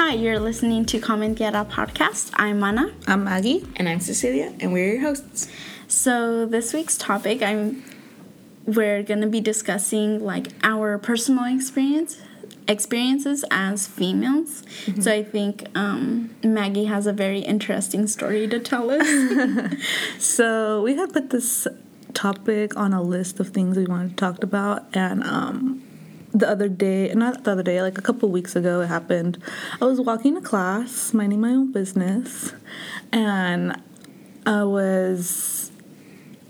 Hi, you're listening to Comment Tierra podcast. I'm Mana. I'm Maggie. And I'm Cecilia, and we're your hosts. So this week's topic, I'm we're gonna be discussing like our personal experience experiences as females. Mm-hmm. So I think um, Maggie has a very interesting story to tell us. so we had put this topic on a list of things we wanted to talk about, and um, the other day, not the other day, like a couple weeks ago, it happened. I was walking to class, minding my own business, and I was,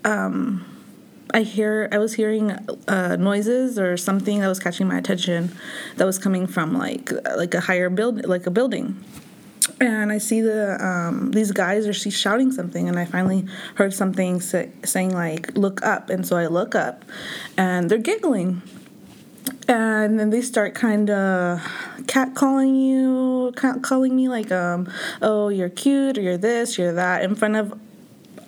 um, I hear, I was hearing uh, noises or something that was catching my attention, that was coming from like like a higher build, like a building. And I see the um, these guys are she's shouting something, and I finally heard something say, saying like "look up," and so I look up, and they're giggling and then they start kind of catcalling you, calling me like, um, oh, you're cute, or you're this, you're that, in front of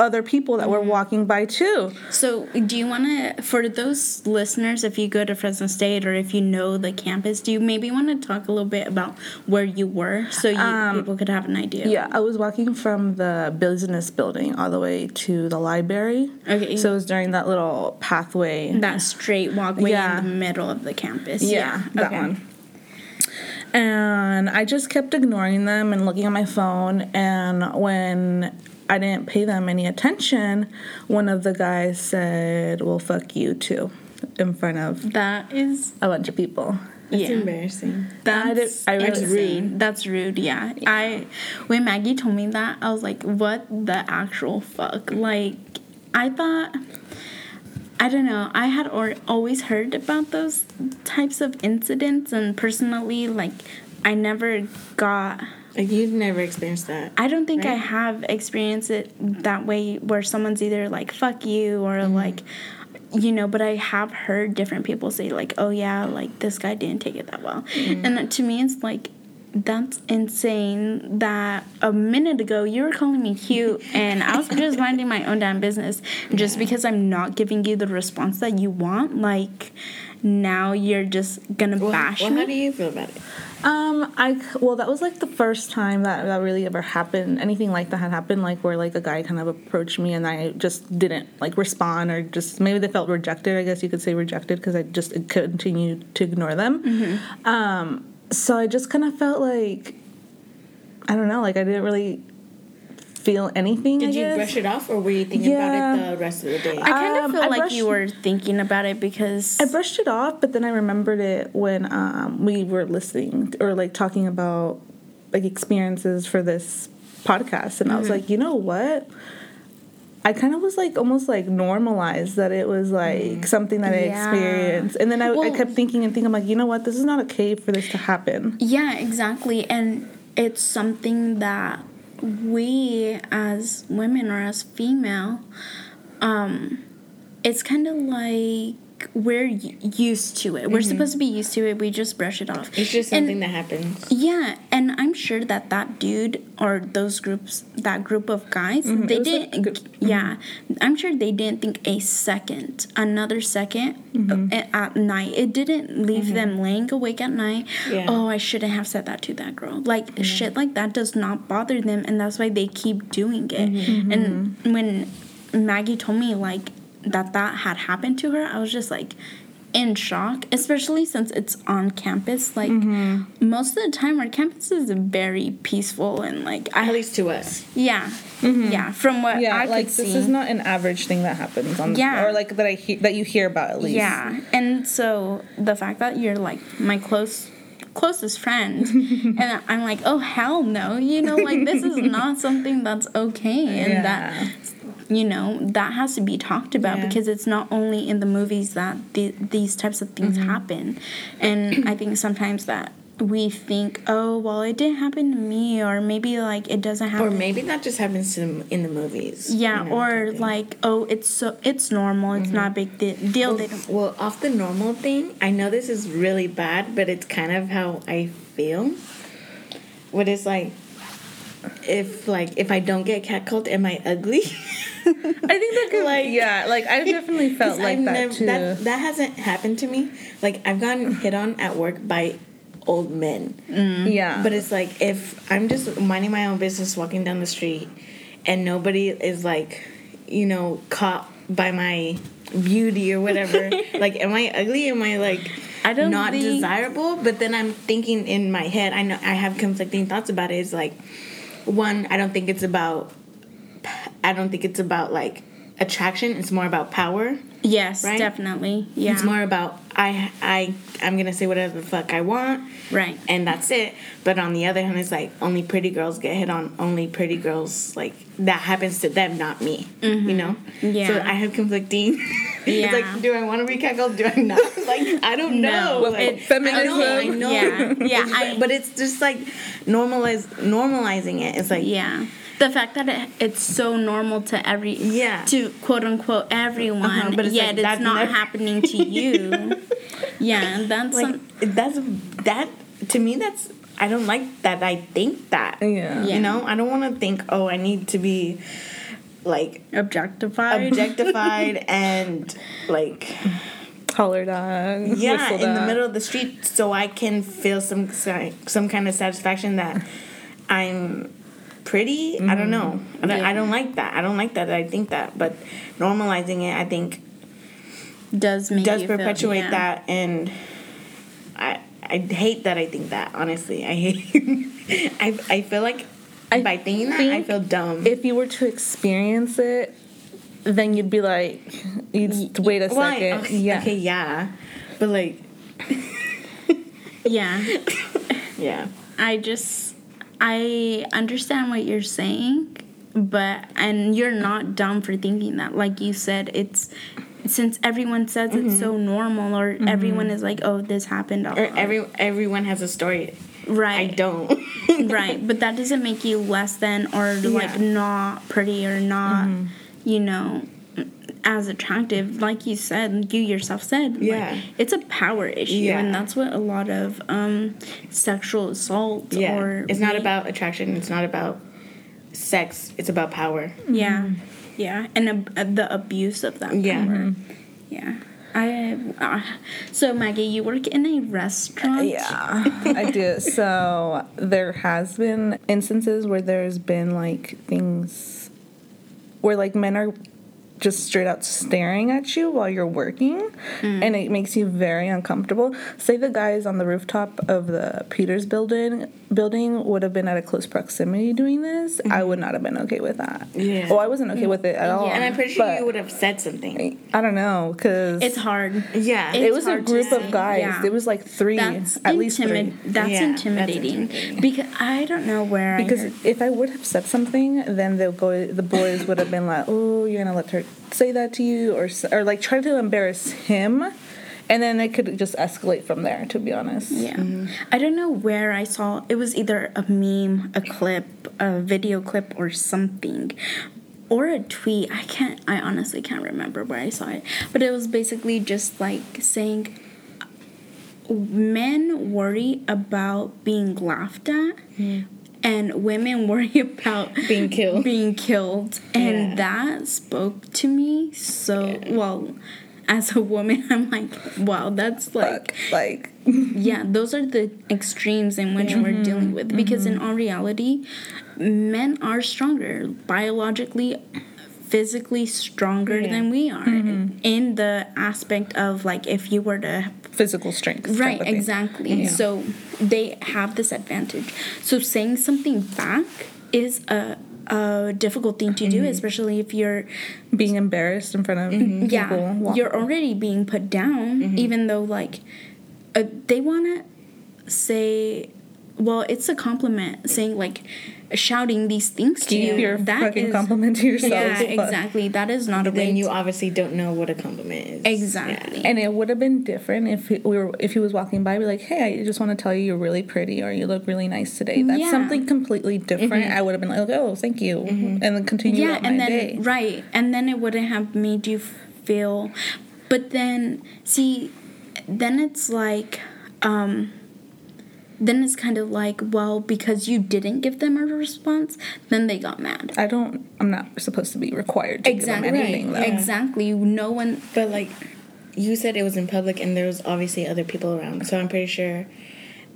other people that were mm-hmm. walking by too. So, do you want to, for those listeners, if you go to Fresno State or if you know the campus, do you maybe want to talk a little bit about where you were so you, um, people could have an idea? Yeah, I was walking from the business building all the way to the library. Okay. So it was during that little pathway. That straight walkway yeah. in the middle of the campus. Yeah, yeah. that okay. one. And I just kept ignoring them and looking at my phone. And when I didn't pay them any attention, one of the guys said, "Well, fuck you too," in front of that is a bunch of people. That's yeah. embarrassing. That's I, did, I really rude. That's rude. Yeah. yeah. I when Maggie told me that, I was like, "What the actual fuck?" Like, I thought. I don't know. I had or, always heard about those types of incidents, and personally, like, I never got like you've never experienced that. I don't think right? I have experienced it that way where someone's either like fuck you or mm-hmm. like you know, but I have heard different people say like, "Oh yeah, like this guy didn't take it that well." Mm-hmm. And to me it's like that's insane that a minute ago you were calling me cute and I was just minding my own damn business just because I'm not giving you the response that you want like now you're just gonna well, bash well, me. How do you feel about it? Um, I well, that was like the first time that that really ever happened. Anything like that had happened, like where like a guy kind of approached me and I just didn't like respond or just maybe they felt rejected. I guess you could say rejected because I just continued to ignore them. Mm-hmm. Um, so I just kind of felt like I don't know, like I didn't really feel anything. Did you brush it off, or were you thinking yeah. about it the rest of the day? I kind of um, feel I like brushed, you were thinking about it because I brushed it off, but then I remembered it when um, we were listening or like talking about like experiences for this podcast, and mm-hmm. I was mm-hmm. like, you know what? I kind of was like almost like normalized that it was like mm. something that I yeah. experienced. And then I, well, I kept thinking and thinking, I'm like, you know what? This is not okay for this to happen. Yeah, exactly. And it's something that we as women or as female, um, it's kind of like we're used to it. Mm-hmm. We're supposed to be used to it. We just brush it off. It's just something and, that happens. Yeah, and I'm sure that that dude or those groups, that group of guys, mm-hmm. they didn't. Like mm-hmm. Yeah, I'm sure they didn't think a second, another 2nd mm-hmm. at night. It didn't leave mm-hmm. them laying awake at night. Yeah. Oh, I shouldn't have said that to that girl. Like shit like that does not bother them, and that's why they keep doing it. Mm-hmm. And when Maggie told me like that that had happened to her, I was just like in shock, especially since it's on campus. Like mm-hmm. most of the time, our campus is very peaceful and like at least to us. Yeah, mm-hmm. yeah. From what yeah, I like this see. is not an average thing that happens on yeah, or like that I hear that you hear about at least. Yeah, and so the fact that you're like my close closest friend and i'm like oh hell no you know like this is not something that's okay and yeah. that you know that has to be talked about yeah. because it's not only in the movies that the, these types of things mm-hmm. happen and i think sometimes that we think oh well it didn't happen to me or maybe like it doesn't happen or maybe that just happens to them in the movies yeah you know, or like oh it's so it's normal it's mm-hmm. not a big deal well, well off the normal thing i know this is really bad but it's kind of how i feel what is like if like if I don't get catcalled, am I ugly? I think that could like yeah, like I've definitely felt like I've that never, too. That that hasn't happened to me. Like I've gotten hit on at work by old men. Mm. Yeah. But it's like if I'm just minding my own business, walking down the street, and nobody is like, you know, caught by my beauty or whatever. like, am I ugly? Am I like I don't not think- desirable? But then I'm thinking in my head, I know I have conflicting thoughts about it. It's like, one, I don't think it's about. I don't think it's about like attraction. It's more about power. Yes, Right? definitely. Yeah. It's more about I I I'm gonna say whatever the fuck I want right. and that's it. But on the other hand, it's like only pretty girls get hit on. Only pretty girls like that happens to them, not me. You know. Mm-hmm. Yeah. So I have conflicting. Yeah. it's like, do I want to be cackled? Do I not? Like I don't know. No, Like, it- Feminism. I know. I know. Yeah, yeah, I- but it's just like normalize normalizing it. It's like Yeah. The fact that it, it's so normal to every Yeah. to quote unquote everyone, Uh-huh, but it's yet like, it's that's not never- happening to you. yeah, that's like some, that's that to me. That's I don't like that. I think that. Yeah. Yeah. You know, I don't want to think. Oh, I need to be like objectified. objectified and like Hollered on. yeah in the middle of the street so i can feel some some kind of satisfaction that i'm pretty? I don't know. Mm-hmm. I, don't, I don't like that. I don't like that i think that but normalizing it i think does make does you feel- perpetuate yeah. that and i i hate that i think that honestly. I hate i i feel like I by thinking that i feel dumb. If you were to experience it, then you'd be like, you'd wait a Well, I- second. okay, yeah. okay yeah. But like Yeah. yeah. I just I understand what you're saying, but and you're not dumb for thinking that. Like you said, it's since everyone says it's so mm-hmm. normal or mm-hmm. everyone is like, "Oh, this happened." or every everyone has a story Right. I don't. right, but that doesn't make you less than or like Yeah. not pretty or not, mm-hmm. you know, as attractive. Like you said, you yourself said, like, Yeah. it's a power issue, Yeah. and that's what a lot of um, sexual assault yeah. or it's not rape- about attraction. It's not about sex. It's about power. Yeah, yeah, and uh, the abuse of that Yeah. power. Yeah, I. Uh, so Maggie, you work in a restaurant. Yeah, I do. So there has been instances where there's been like things where like men are just straight out staring at you while you're working hmm. and it makes you very uncomfortable. Say the guys on the rooftop of the Peters building building would have been at a close proximity doing this, I mm-hmm. would not have been okay with that. Yeah. Well, I wasn't okay with it at all. Yeah. And I'm pretty sure you would have said something. I don't know cuz It's hard. Yeah. It's it was a group of guys. Yeah. It was like 3 That's at least 3. That's Yeah, that's intimidating. intimidating. Because I don't know where Because if I would have said something, then the boy, the boys would have been like, "Oh, you're gonna let her say that to you," or or like try to embarrass him, and then it could just escalate from there. To be honest, Yeah. Mm-hmm. I don't know where I saw it was either a meme, a clip, a video clip or something. Or a tweet. I can't I honestly can't remember where I saw it. But it was basically just like saying men worry about being laughed at and women worry about Being killed. being killed and Yeah. that spoke to me so well as a woman i'm like wow that's like Fuck, like yeah, those are the extremes in which we're mm-hmm. dealing with. Because in mm-hmm. all reality, men are stronger, biologically, physically stronger Yeah. than we are. In the aspect of like, if you were to physical strength. Right, exactly. So they have this advantage. So saying something back is a, a difficult thing to do, especially if you're Being embarrassed in front of Mm-hmm. yeah people. walk- you're already being put down even though like uh, they want to say well it's a compliment saying like shouting these things to Keep you your That fucking is- compliment to yourself. yeah exactly that is not a But way then you to- obviously don't know what a compliment is. exactly And it would have been different if he, we were if he was walking by, be like, "Hey, I just want to tell you you're really pretty, or you look really nice today." That's Yeah. something completely different. I would have been like, "Oh, thank you," and then continue yeah on my and then day. right and then it wouldn't have made you feel but then see then it's like um then it's kind of like well because you didn't give them a response then they got mad I don't. I'm not supposed to be required to exactly give them anything. though. exactly no one But like you said it was in public and there was obviously other people around. So I'm pretty sure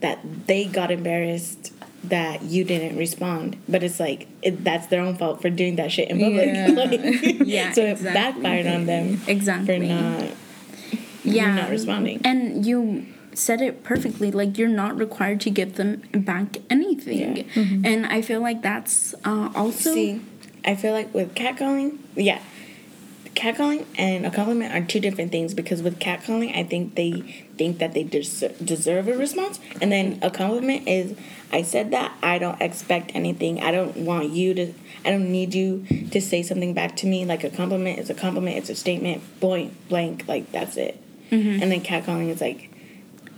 that they got embarrassed that you didn't respond, but it's like it, that's their own fault for doing that shit in public. Yeah. like, Yeah, so it backfired on them Exactly. for not yeah not responding. and you said it perfectly like you're not required to give them back anything Yeah. and i feel like that's uh, also See, I feel like with catcalling, yeah, catcalling and a compliment are two different things because with catcalling, I think they think that they des- deserve a response, and then a compliment is, I said that I don't expect anything. I don't want you to. I don't need you to say something back to me. Like a compliment is a compliment. It's a statement. Point blank. Like that's it. And then catcalling is like.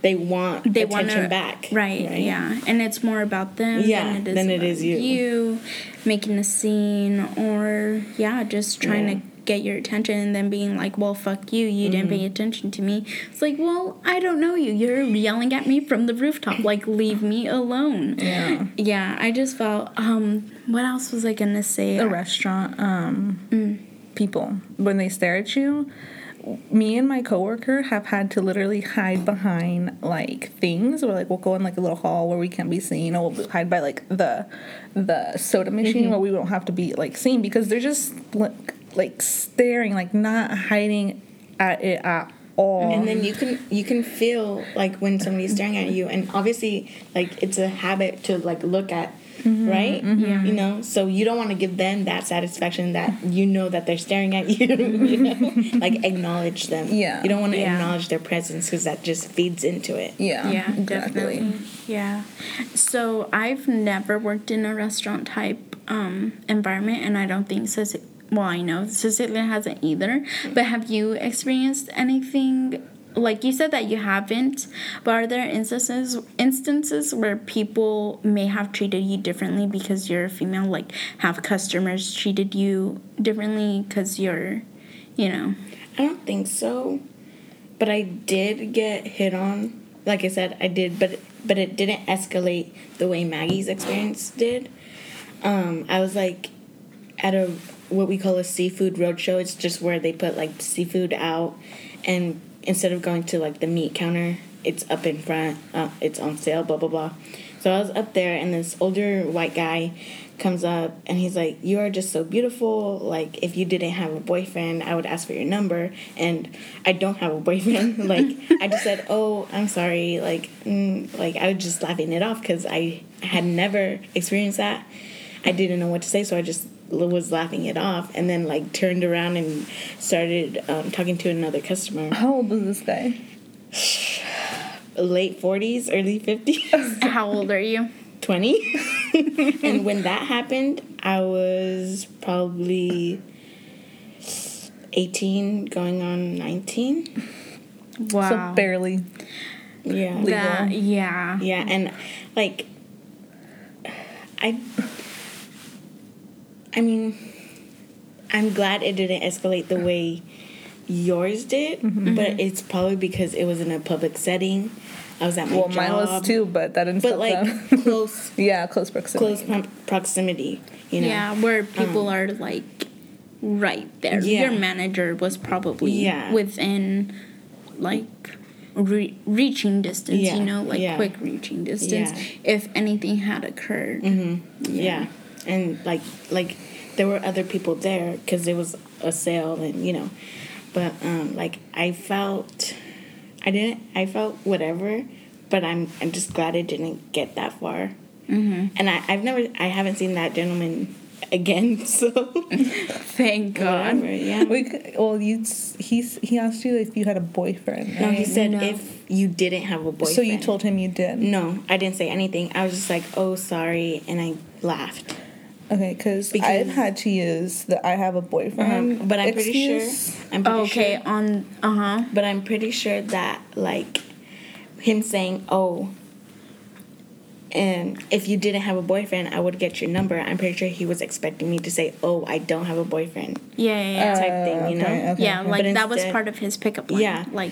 They want they attention want to back, right, yeah and it's more about them Yeah, than it is, than it about is you. you making a scene or yeah just trying Yeah. to get your attention and then being like well fuck you you didn't Mm-hmm. pay attention to me it's like well i don't know you you're yelling at me from the rooftop like leave me alone Yeah. yeah i just felt um what else was i gonna say the restaurant um, Mm. people when they stare at you me and my coworker have had to literally hide behind like things or like we'll go in like a little hall where we can't be seen or we'll hide by like the the soda machine Mm-hmm. where we don't have to be like seen because they're just like, like staring like not hiding at it at all and then you can you can feel like when somebody's staring at you. And obviously like it's a habit to like look at mm-hmm. right? Mm-hmm. Yeah. you know? So you don't want to give them that satisfaction that you know that they're staring at you, you know? Mm-hmm. like acknowledge them. Yeah. you don't want to Yeah. acknowledge their presence because that just feeds into it. Yeah. Yeah exactly. definitely. Yeah. So i've never worked in a restaurant type um, environment and i don't think Cecilia, well i know cecilia hasn't either but have you experienced anything like you said that you haven't but are there instances instances where people may have treated you differently because you're a female? Like have customers treated you differently because you're you know? I don't think so but i did get hit on like i said i did but but it didn't escalate the way maggie's experience did. Um, I was like at a what we call a seafood roadshow. It's just where they put like seafood out, and instead of going to like the meat counter, it's up in front. Uh, it's on sale. Blah blah blah. So I was up there, and this older white guy comes up, and he's like, "You are just so beautiful. Like if you didn't have a boyfriend, I would ask for your number." And I don't have a boyfriend. like I just said, "Oh, I'm sorry." Like mm, like I was just laughing it off because I had never experienced that. I didn't know what to say, so I just was laughing it off, and then like turned around and started um, talking to another customer. how old was this guy Late forties, early fifties, how old are you twenty. and when that happened, I was probably eighteen, going on nineteen. wow so barely Yeah, that, yeah yeah, and like I. I mean, I'm glad it didn't escalate the way yours did, Mm-hmm. but it's probably because it was in a public setting. I was at my well job. mine was too but that didn't But stop like them. close, yeah close proximity close pro- proximity. You know. Yeah, where people are like right there. Um, Yeah. Your manager was probably Yeah. within like re- reaching distance, Yeah, you know, like yeah. quick reaching distance Yeah. if anything had occurred. Yeah. And like like there were other people there because it was a sale and you know, but um like I felt I didn't I felt whatever, but I'm I'm just glad it didn't get that far. Mm-hmm. And I I've never I haven't seen that gentleman again. So Thank God. whatever. Yeah. We could, well, you he's he asked you if you had a boyfriend. No, he said No. if you didn't have a boyfriend. So you told him you did. No, I didn't say anything. I was just like, "Oh, sorry," and I laughed. Okay, because Because- I've had to use that I have a boyfriend. Um, but I'm pretty sure. I'm pretty Oh, okay, sure. on uh huh. But I'm pretty sure that like him saying, "Oh," and if you didn't have a boyfriend, I would get your number. I'm pretty sure he was expecting me to say, "Oh, I don't have a boyfriend," Yeah, yeah, yeah. type thing. You know? okay, okay. yeah, like But that was part of his pickup line. Yeah. like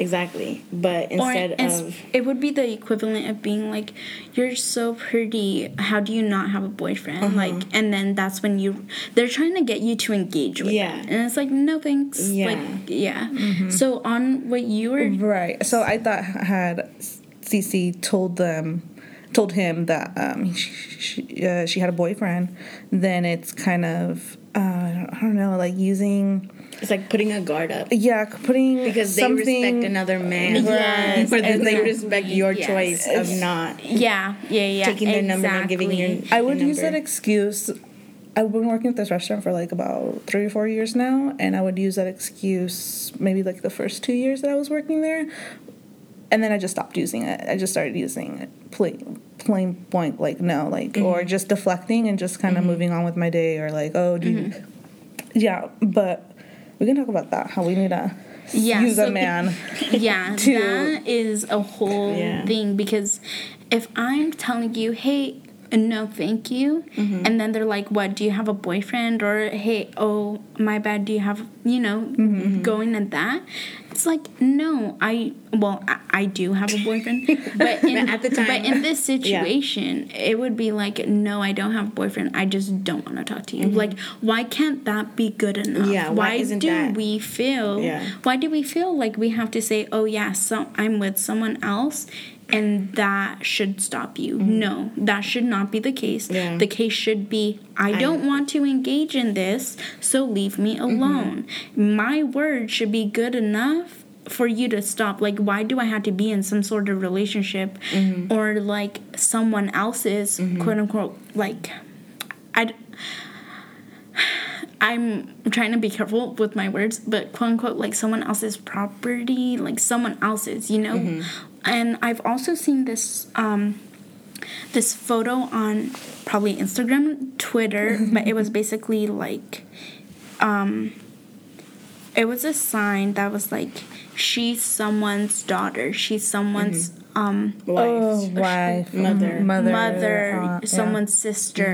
Exactly. But instead it's- of it would be the equivalent of being like, "You're so pretty. How do you not have a boyfriend?" Uh-huh. Like, and then that's when you they're trying to get you to engage with Yeah. them, and it's like, no thanks. Yeah. Like, yeah. So on what you were, Right. So I thought I had s- Cece told them, told him that um, she, she, uh, she had a boyfriend, then it's kind of uh, I don't know, like using It's like putting a guard up. yeah, putting Because they something, respect another man. Yes, Or that they respect your Yes. choice of not Yeah, yeah, yeah. taking their number and giving your. I would your use that excuse. I've been working at this restaurant for like about three or four years now, and I would use that excuse maybe like the first two years that I was working there, and then I just stopped using it. I just started using it plain, plain point, like no, like Mm-hmm. or just deflecting and just kind of moving on with my day, or like oh, do Mm-hmm. yeah. But we can talk about that. How we need to Yeah, use so- a man. Yeah, to- that is a whole Yeah. thing because if I'm telling you, hey, no, thank you, Mm-hmm. and then they're like, what, do you have a boyfriend? Or, hey, oh, my bad, do you have, you know, Mm-hmm. going at that? It's like, no, I, well, I, I do have a boyfriend, but in, at the time. but in this Yeah. situation, it would be like, no, I don't have a boyfriend. I just don't want to talk to you. Like, why can't that be good enough? Mm-hmm. Yeah, why why do that- we feel Yeah. why do we feel like we have to say oh yeah so i'm with someone else and that should stop you no that should not be the case Mm-hmm. Yeah. the case should be i don't want to engage in this so leave me Mm-hmm. alone my word should be good enough for you to stop like why do i have to be in some sort of relationship Mm-hmm. or like someone else's quote unquote like I'm trying to be careful with my words, but quote unquote, like someone else's property, like someone else's, you know. Mm-hmm. And I've also seen this um, this photo on probably Instagram, Twitter, but it was basically like, um, it was a sign that was like, she's someone's daughter, she's someone's um Oh, Wife. wife, Mother. mother, mother, uh, yeah. someone's sister,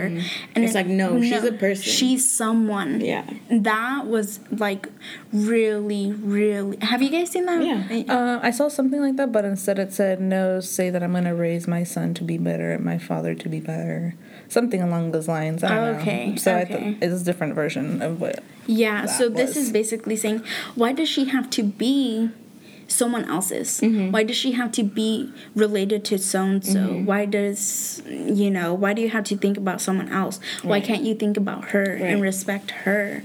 and It's like, no, she's a person. She's someone. Yeah. That was like really, really. Have you guys seen that? Yeah. Uh, I saw something like that, but instead it said, "No, say that I'm going to raise my son to be better, and my father to be better." Something along those lines. I don't Okay, know. So I okay. thought it's a different version of what. Yeah. that So this was. is basically saying, why does she have to be? Someone else's. Mm-hmm. why does she have to be related to so and so why does you know why do you have to think about someone else? Why can't you think about her and respect her?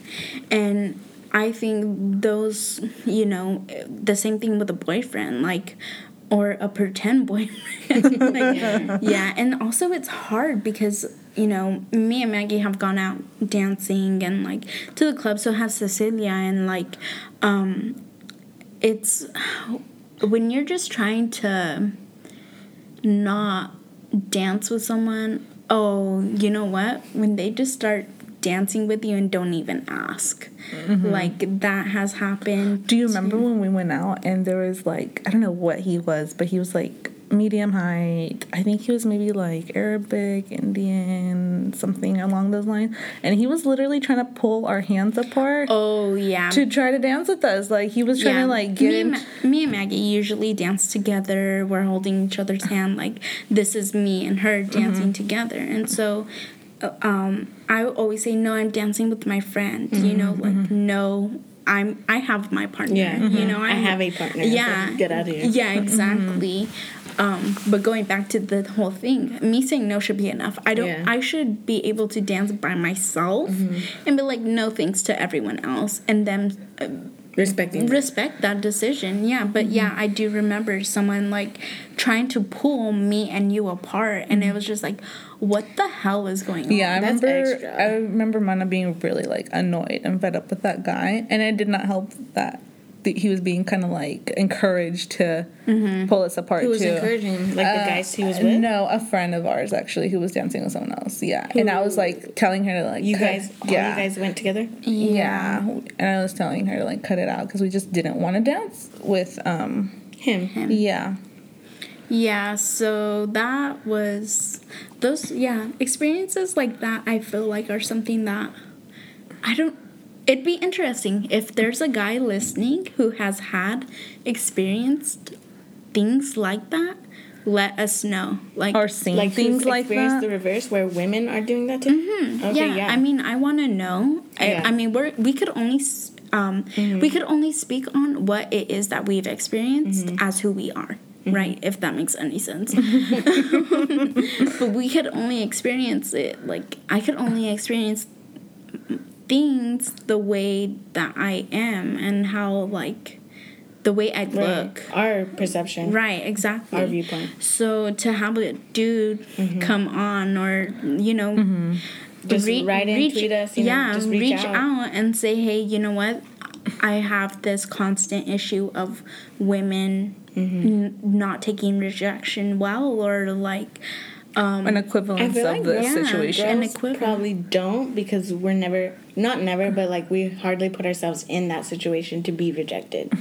And i think those you know the same thing with a boyfriend like or a pretend boyfriend. Like, yeah and also it's hard because you know me and maggie have gone out dancing and like to the club. So has cecilia and like um it's when you're just trying to not dance with someone oh you know what? When they just start dancing with you and don't even ask. Mm-hmm. Like that has happened Do you remember when we went out and there was like I don't know what he was, but he was like medium height. I think he was maybe like Arabic, Indian, something along those lines. And he was literally trying to pull our hands apart oh yeah to try to dance with us. Like he was trying to like get me, and Ma- me and Maggie usually dance together. We're holding each other's hand, like this is me and her dancing Mm-hmm. together. And so, uh, um, I always say, "No, I'm dancing with my friend." You know, Mm-hmm, like no, I'm I have my partner. Yeah. you know, I have a partner. Yeah, So get out of here. Yeah, exactly. Um, but going back to the whole thing, me saying no should be enough. I don't. Yeah. I should be able to dance by myself Mm-hmm. and be like, no thanks to everyone else, and then uh, Respecting. respect that decision yeah but Mm-hmm. yeah i do remember someone like trying to pull me and you apart and it was just like what the hell is going on. Yeah, I That's remember. extra. I remember Mana being really like annoyed and fed up with that guy, and it did not help that th- he was being kind of like encouraged to pull us apart Who was too. encouraging? Like the Uh, guys he was with? No, a friend of ours actually who was dancing with someone else. Yeah, and I was like telling her to like You cut- guys, all you guys went together? yeah. and I was telling her to like cut it out because we just didn't want to dance with um Him. yeah yeah so that was those yeah experiences like that i feel like are something that i don't it'd be interesting if there's a guy listening who has had experienced things like that let us know like or seen Like things like experienced that. the reverse where women are doing that too? Mm-hmm. Okay, yeah, yeah. I mean, I want to know. Yeah. I, I mean, we're we could only s- um we could only speak on what it is that we've experienced as who we are. right? If that makes any sense. but we could only experience it, like, I could only experience things the way that I am and how, like, the way I look. Our perception. Right, exactly. Our viewpoint. So to have a dude come on or, you know, Just write in, tweet us, you know, yeah, just reach reach out. out. and say, hey, you know what? I have this constant issue of women Mm-hmm. n- not taking rejection well or like, um, An equivalence of like, the yeah, situation. An Girls equivalent. probably don't because we're never, not never, but like we hardly put ourselves in that situation to be rejected.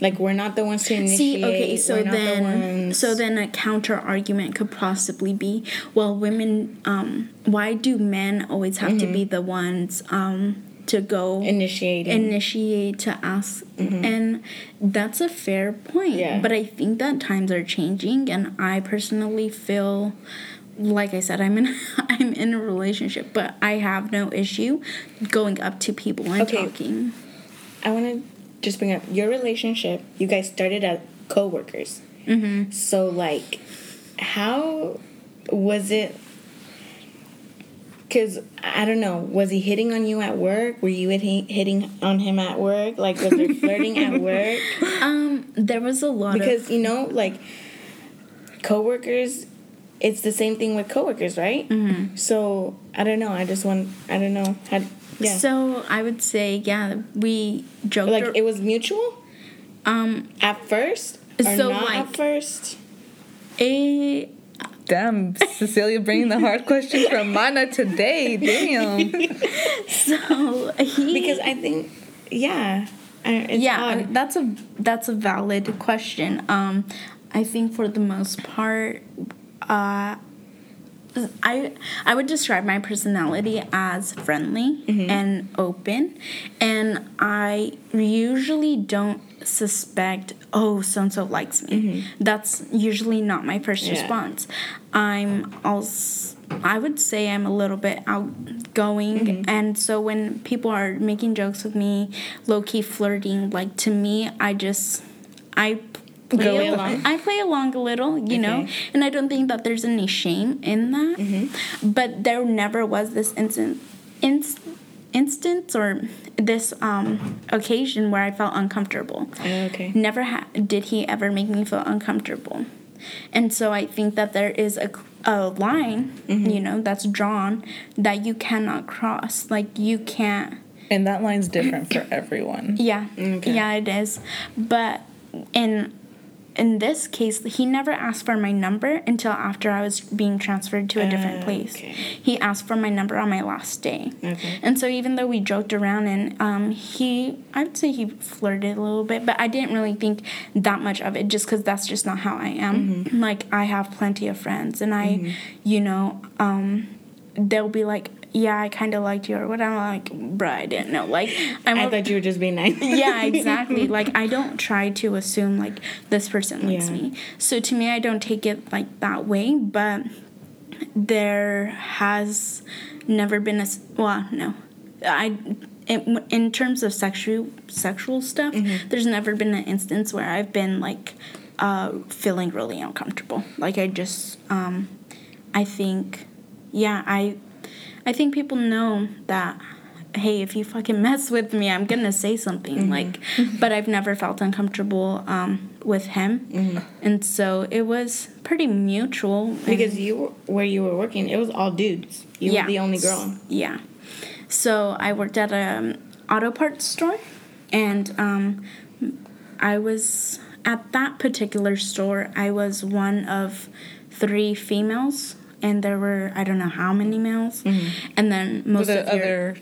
Like we're not the ones to initiate. See, okay, so the then, ones- so then a counter argument could possibly be, well, women, um, why do men always have to be Mm-hmm. the ones, um, to go initiate, initiate to ask and that's a fair point Mm-hmm. Yeah. but i think that times are changing and i personally feel like i said i'm in i'm in a relationship but i have no issue going up to people and Okay. talking I want to just bring up your relationship. You guys started as co-workers. Mm-hmm. So like, how was it? Because I don't know, was he hitting on you at work? Were you hitting on him at work? Like, was there flirting at work? um there was a lot of Because you know, like, coworkers, it's the same thing with coworkers, right? Mm-hmm. So I don't know. I just want. I don't know. How, yeah. so i would say yeah we joked like ar- it was mutual. um At first? Or So, not like- at first? a Damn, Cecilia bringing the hard questions from Mana today. Damn. so he Because I think, yeah. It's yeah odd. that's a that's a valid question um i think for the most part uh I I would describe my personality as friendly mm-hmm. and open, and I usually don't suspect oh so and so likes me. Mm-hmm. That's usually not my first Yeah. response. I'm also I would say I'm a little bit outgoing, mm-hmm. and so when people are making jokes with me, low key flirting, like to me, I just I play Go along. I play along a little, you know, and I don't think that there's any shame in that. Mm-hmm. But there never was this instant, inst, instance or this um, occasion where I felt uncomfortable. Okay. Never ha- did he ever make me feel uncomfortable. And so I think that there is a, a line, Mm-hmm. you know, that's drawn that you cannot cross. Like you can't. And that line's different for everyone. Yeah, Okay. yeah, it is. But in in this case, he never asked for my number until after I was being transferred to a different Ah, place. okay. He asked for my number on my last day. Okay. And so even though we joked around and um, he, I would say he flirted a little bit, but I didn't really think that much of it just because that's just not how I am. Mm-hmm. Like I have plenty of friends and I, you know, um, they'll be like, yeah, I kind of liked you or what. I'm like, bruh, I didn't know. Like, I'm I a- thought you were just being nice. yeah, exactly. Like I don't try to assume like this person likes Yeah. me. So to me, I don't take it like that way. But there has never been a well, no, I. In, in terms of sexual sexual stuff, there's never been an instance where I've been like uh, feeling really uncomfortable. Like I just, um, I think, yeah, I, I think people know that. Hey, if you fucking mess with me, I'm gonna say something. Like, but I've never felt uncomfortable um, with him, and so it was pretty mutual. Because you, where you were working, it was all dudes. You were the only girl. Yeah. So I worked at a auto parts store, and um, I was at that particular store. I was one of three females, and there were I don't know how many males, and then most the of your, other.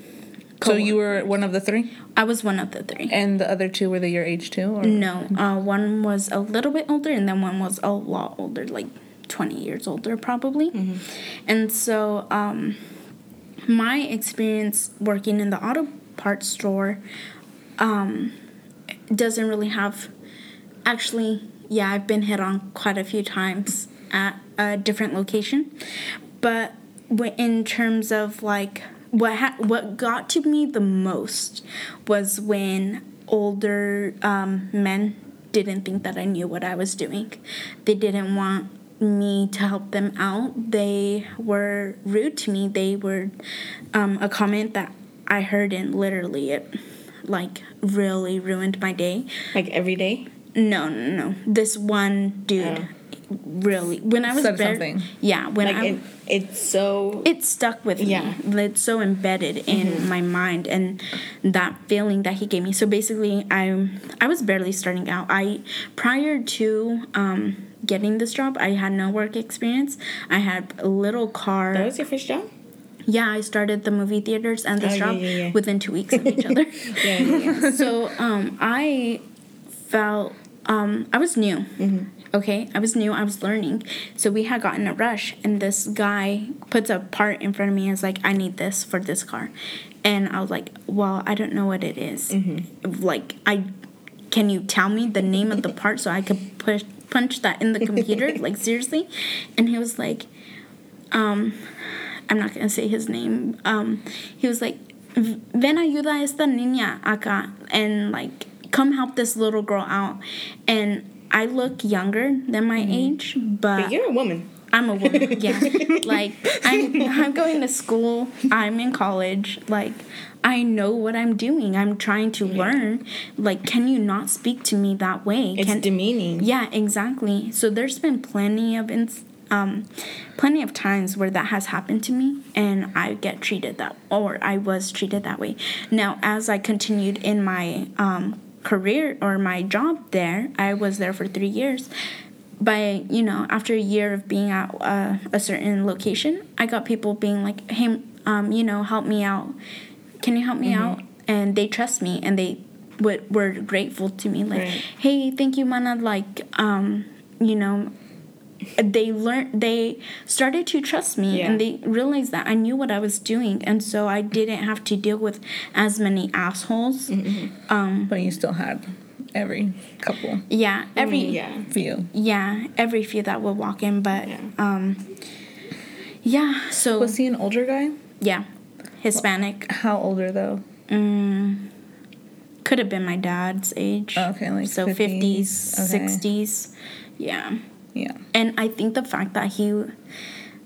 So you were one of the three, I was one of the three. and the other two were they your age too, or No, uh, one was a little bit older, and then one was a lot older, like 20 years older, probably. And so, um, my experience working in the auto parts store um, doesn't really have. Actually, yeah, I've been hit on quite a few times at a different location. But in terms of like what ha- what got to me the most was when older um, men didn't think that I knew what I was doing. They didn't want me to help them out. They were rude to me. They were um, a comment that I heard and literally it like really ruined my day. Like every day? No, no, no. This one dude Oh. Really when I was Said bar- something. Yeah, when Like I it, it's so. it stuck with Yeah. me. It's so embedded in my mind and that feeling that he gave me. So basically, I I was barely starting out. I prior to um, getting this job, I had no work experience. I had a little car. that was your first job? yeah, I started the movie theaters and this Oh, yeah, job yeah, yeah. within two weeks of each other. Yeah, yeah, yeah. so um, I felt um, I was new. Mm-hmm. Okay, I was new. I was learning. So we had gotten a rush, and this guy puts a part in front of me and is like, "I need this for this car," and I was like, "Well, I don't know what it is. Mm-hmm. Like, I can you tell me the name of the part so I could push punch that in the computer? like seriously?" And he was like, um, I'm not gonna say his name. Um, he was like, "Ven ayuda a esta niña acá," and like, come help this little girl out. And I look younger than my age, but But you're a woman. I'm a woman. Yeah, like I'm I'm going to school. I'm in college. Like I know what I'm doing. I'm trying to learn. Like, can you not speak to me that way? It's can, demeaning. yeah, exactly. So there's been plenty of ins- um, plenty of times where that has happened to me, and I get treated that, or I was treated that way. Now, as I continued in my um, career or my job there, I was there for three years. By you know, after a year of being at uh, a certain location, I got people being like, "Hey, um, you know, help me out. Can you help me out?" And they trust me, and they would were grateful to me, like, Right. "Hey, thank you, Mana." Like, um, you know, they learned they started to trust me Yeah. and they realized that I knew what I was doing and so I didn't have to deal with as many assholes. Um But you still had every couple yeah, every yeah. few. yeah, every few that would walk in but Yeah. um yeah, so Was he an older guy? yeah. Hispanic. How older though? Mm, could have been my dad's age. Oh, okay, like so 50s, 50s, okay. 60s. Yeah. Yeah. And I think the fact that he,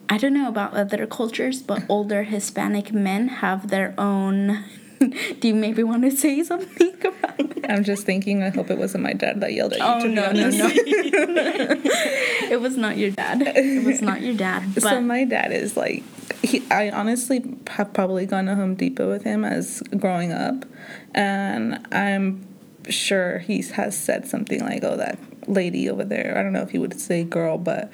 I don't know about other cultures, but older Hispanic men have their own. Do you maybe want to say something about it? I'm just thinking. I hope it wasn't my dad that yelled at you. Oh to be no no no! it was not your dad. It was not your dad. But so my dad is like, he, I honestly have probably gone to Home Depot with him as growing up, and I'm sure he has said something like, "Oh, that lady over there." I don't know if he would say girl, but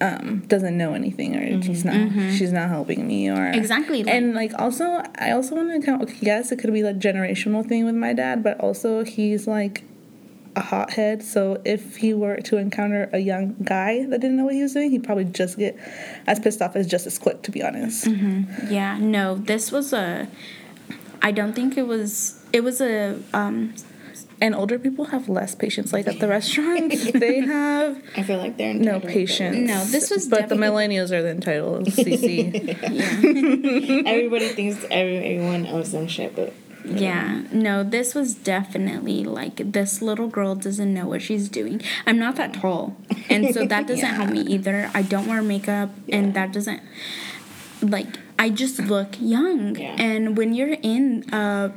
um, doesn't know anything, or she's not she's not helping me, or Exactly, like- and like also, I also want to count. Okay, yes, it could be like generational thing with my dad, but also he's like a hothead. So if he were to encounter a young guy that didn't know what he was doing, he'd probably just get as pissed off as just as quick. To be honest, yeah, no, this was a. I don't think it was. It was a. Um, and older people have less patience. Like at the restaurant, they have I feel like they're no entitled, but- patience. No, this was but the millennials are the entitled. CC. yeah. Everybody thinks every, everyone owes them shit, but Yeah, no, this was definitely like this little girl doesn't know what she's doing. I'm not that tall, and so that doesn't help me either. I don't wear makeup, and that doesn't like I just look young. Yeah. And when you're in a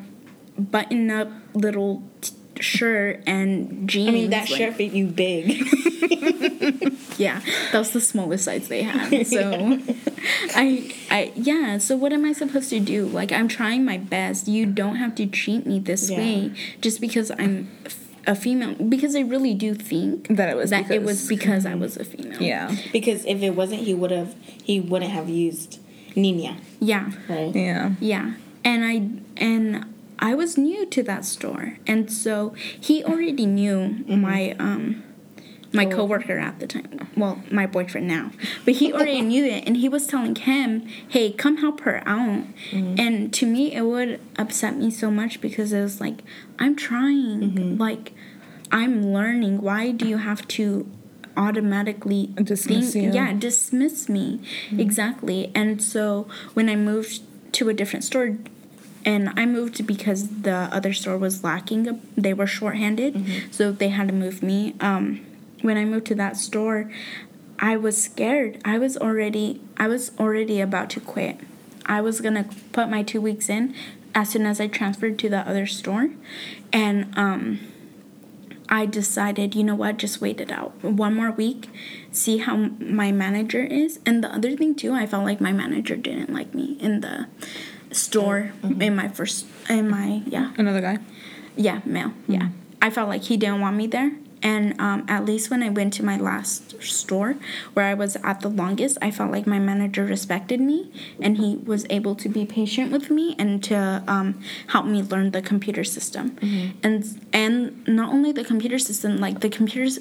button up little t- shirt and jeans, I mean that like- shirt fit you big. yeah, that was the smallest size they had. So, I, I, yeah. So what am I supposed to do? Like I'm trying my best. You don't have to treat me this Yeah. way just because I'm a female. Because I really do think That it was that it was because- because I was a female. yeah, because if it wasn't, he would have he wouldn't have used niña, Yeah. right? yeah. Yeah. And I and I was new to that store. And so he already knew mm-hmm. my um my coworker at the time. Well, my boyfriend now. But he already knew it and he was telling him, "Hey, come help her out." Mm-hmm. And to me it would upset me so much because it was like, "I'm trying. Mm-hmm. Like I'm learning. Why do you have to automatically Dismiss think, you. yeah, dismiss me exactly and so when i moved to a different store and I moved because the other store was lacking. They were shorthanded, Mm-hmm. so they had to move me. Um, when I moved to that store, I was scared. I was already I was already about to quit. I was gonna put my two weeks in as soon as I transferred to the other store, and um, I decided, you know what, just wait it out. One more week, see how my manager is. And the other thing too, I felt like my manager didn't like me in the store in my first in my yeah Another guy. yeah male yeah I felt like he didn't want me there. And um, at least when I went to my last store, where I was at the longest, I felt like my manager respected me, and he was able to be patient with me and to um, help me learn the computer system. And and not only the computer system, like the computers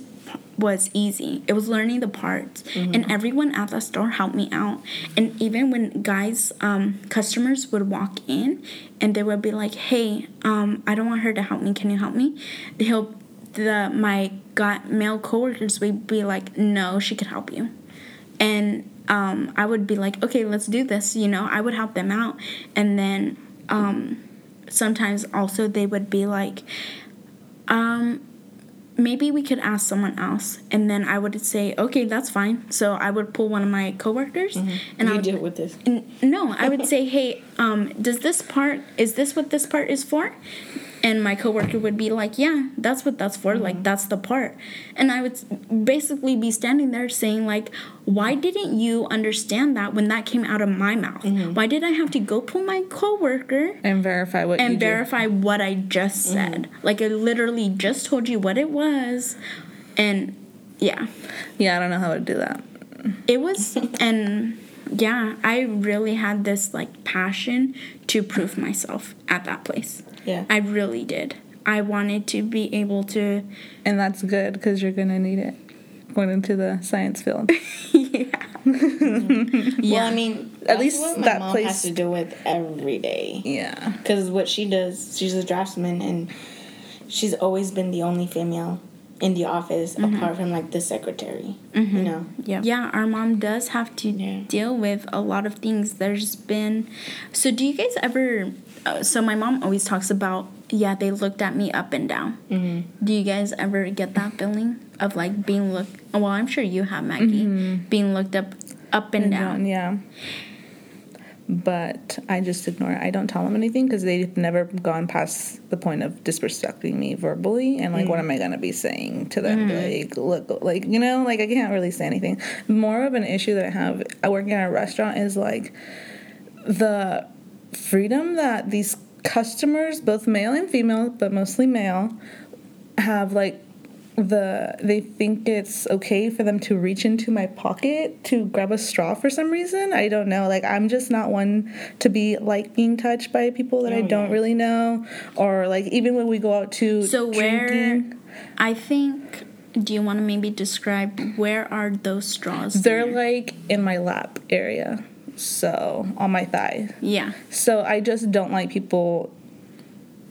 was easy. It was learning the parts, and everyone at the store helped me out. And even when guys, um, customers would walk in, and they would be like, "Hey, um, I don't want her to help me. Can you help me?" He'll the my got male coworkers would be like, "No, she could help you," and um, I would be like, "Okay, let's do this." You know, I would help them out, and then um, sometimes also they would be like, um, maybe we could ask someone else and then i would say okay that's fine. So i would pull one of my coworkers and i you would deal with this. N- no i would say hey um, does this part is this what this part is for and my coworker would be like yeah that's what that's for like mm-hmm. that's the part and i would basically be standing there saying like why didn't you understand that when that came out of my mouth mm-hmm. why did i have to go pull my coworker And verify what you and do. verify what I just mm-hmm. said. Like I literally just told you what it was, and yeah, Yeah, I don't know how to do that. it was, and yeah, I really had this like passion to prove myself at that place. Yeah. I really did. I wanted to be able to, And that's good because you're gonna need it going into the science field. yeah, Well, I mean, At that's least what my that mom place- has to deal with every day. yeah. Because what she does, she's a draftsman, and she's always been the only female in the office, mm-hmm. apart from like the secretary. Mm-hmm. You know. yeah, yeah. Our mom does have to Yeah. deal with a lot of things. There's been, so do you guys ever? Uh, so my mom always talks about, yeah, they looked at me up and down. Mm-hmm. Do you guys ever get that feeling of like being looked? Well, I'm sure you have, Maggie, being looked up, up and, down. Yeah. But I just ignore it. I don't tell them anything because they've never gone past the point of disrespecting me verbally. And like, what am I gonna be saying to them? Like, look, like you know, like I can't really say anything. More of an issue that I have I working at a restaurant is like the freedom that these customers, both male and female, but mostly male, have like the they think it's okay for them to reach into my pocket to grab a straw for some reason. I don't know. Like I'm just not one to be like being touched by people that I Oh, don't yeah. really know or like even when we go out to So where? I think. Do you want to maybe describe where are those straws? they're there? like in my lap area. So on my thigh. yeah, So I just don't like people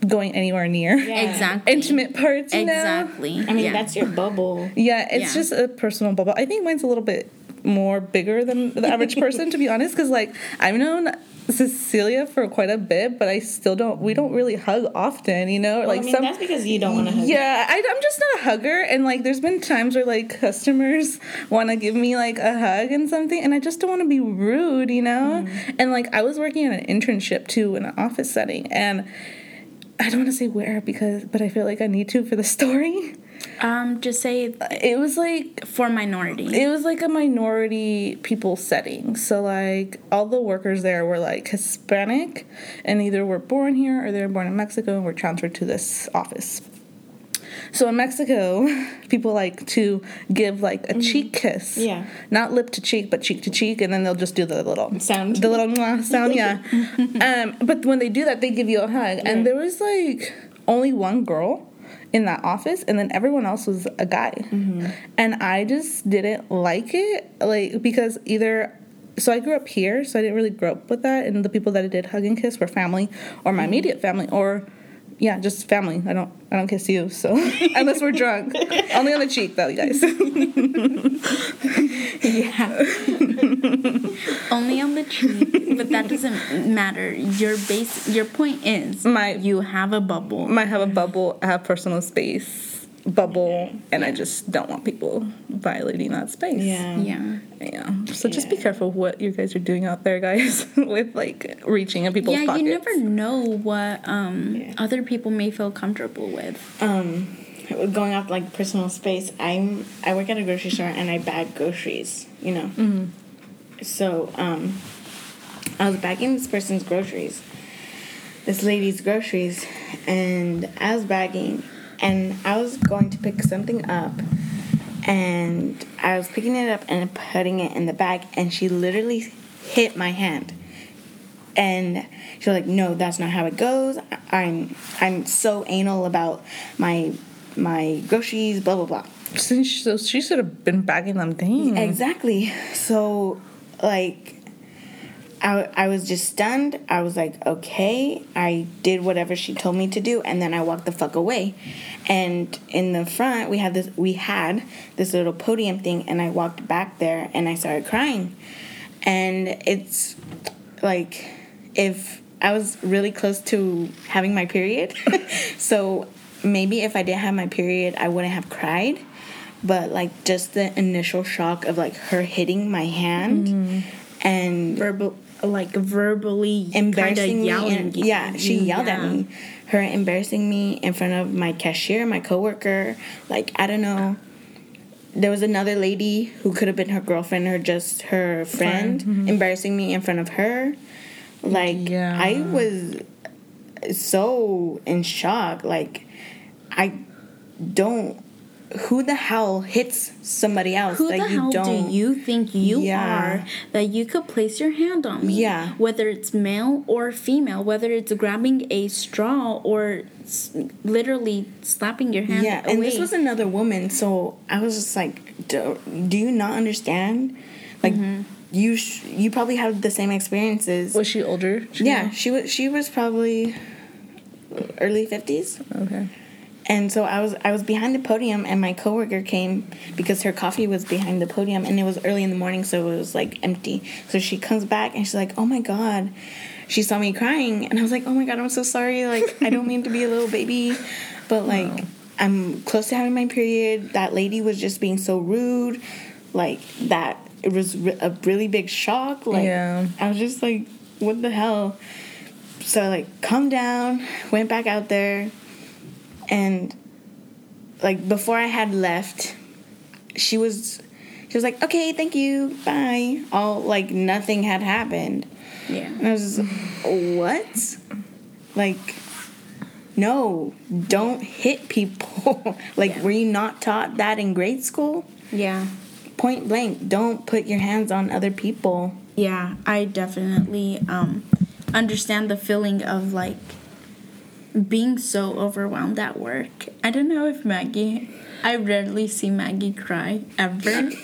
going anywhere near Yeah. exactly. intimate parts, you know? Exactly. I mean, yeah. that's your bubble. Yeah, it's Yeah. just a personal bubble. I think mine's a little bit more bigger than the average person, to be honest, because like I've known Cecilia for quite a bit, but I still don't. We don't really hug often, you know. Well, like I mean, some. that's because you don't want to hug. Yeah, I, I'm just not a hugger, and like, there's been times where like customers want to give me like a hug and something, and I just don't want to be rude, you know. Mm-hmm. And like, I was working at an internship too in an office setting, and I don't want to say where because, but I feel like I need to for the story. Um, just say It was like for minority. it was like a minority people setting. So like all the workers there were like Hispanic and either were born here or they were born in Mexico and were transferred to this office. So in Mexico, people like to give like a cheek kiss. Yeah. Not lip to cheek, but cheek to cheek, and then they'll just do the little Sound. The little mwah sound, yeah. um, but when they do that, they give you a hug. And there was like only one girl in that office, and then everyone else was a guy. Mm-hmm. And I just didn't like it, like because either. So I grew up here, so I didn't really grow up with that, and the people that I did hug and kiss were family, or my mm-hmm. immediate family, or yeah, just family. I don't, I don't kiss you, so unless we're drunk, only on the cheek though, you guys. yeah. Only on the cheek. but that doesn't matter. Your base, your point is, My- you have a bubble. might have a bubble, I have personal space bubble, and I just don't want people violating that space. Yeah. yeah. Yeah. So just be careful what you guys are doing out there, guys, with like reaching in people's yeah, pockets. you never know what um, Yeah. other people may feel comfortable with. Um, going off like personal space, I'm I work at a grocery store and I bag groceries. You know. Mm-hmm. So um, I was bagging this person's groceries, this lady's groceries, and I was bagging, and I was going to pick something up, and I was picking it up and putting it in the bag, and she literally hit my hand and she was like no that's not how it goes i'm i'm so anal about my my groceries blah blah blah Since she, so she should have been bagging them. Dang. exactly so like I, I was just stunned. I was like okay i did whatever she told me to do and then i walked the fuck away. And in the front we had this we had this little podium thing and i walked back there and i started crying. And it's like if I was really close to having my period, so maybe if I didn't have my period, I wouldn't have cried. But like just the initial shock of like her hitting my hand mm-hmm. and Verbal, like verbally, embarrassing me. yelling. And, yeah, she yelled at me. Her embarrassing me in front of my cashier, my coworker. Like I don't know. There was another lady who could have been her girlfriend or just her friend, mm-hmm. embarrassing me in front of her. Like Yeah. I was so in shock. Like I don't. Who the hell hits somebody else Who that the you hell don't? do you think you Yeah. are that you could place your hand on me? Yeah. Whether it's male or female, whether it's grabbing a straw or s- literally slapping your hand Yeah, away. and this was another woman, so I was just like, do, do you not understand? Like, Mm-hmm. you sh- you probably have the same experiences. Was she older? She- yeah, she was she was probably early fifties, Okay. And so I was I was behind the podium, and my coworker came because her coffee was behind the podium, and it was early in the morning, so it was like empty. So she comes back and she's like, "Oh my god." She saw me crying, and I was like, "Oh my god, I'm so sorry. Like, I don't mean to be a little baby, but like, I'm close to having my period. That lady was just being so rude, like that. It was a really big shock. Like, Yeah. I was just like, what the hell? So I like calmed down, went back out there, and like before I had left, she was she was like, okay, thank you, bye. All like nothing had happened. yeah. And I was just, what? Like, no, don't hit people. like, Yeah. were you not taught that in grade school? Yeah. Point blank, don't put your hands on other people. Yeah, I definitely um, understand the feeling of like being so overwhelmed at work. I don't know if Maggie. I rarely see Maggie cry ever. but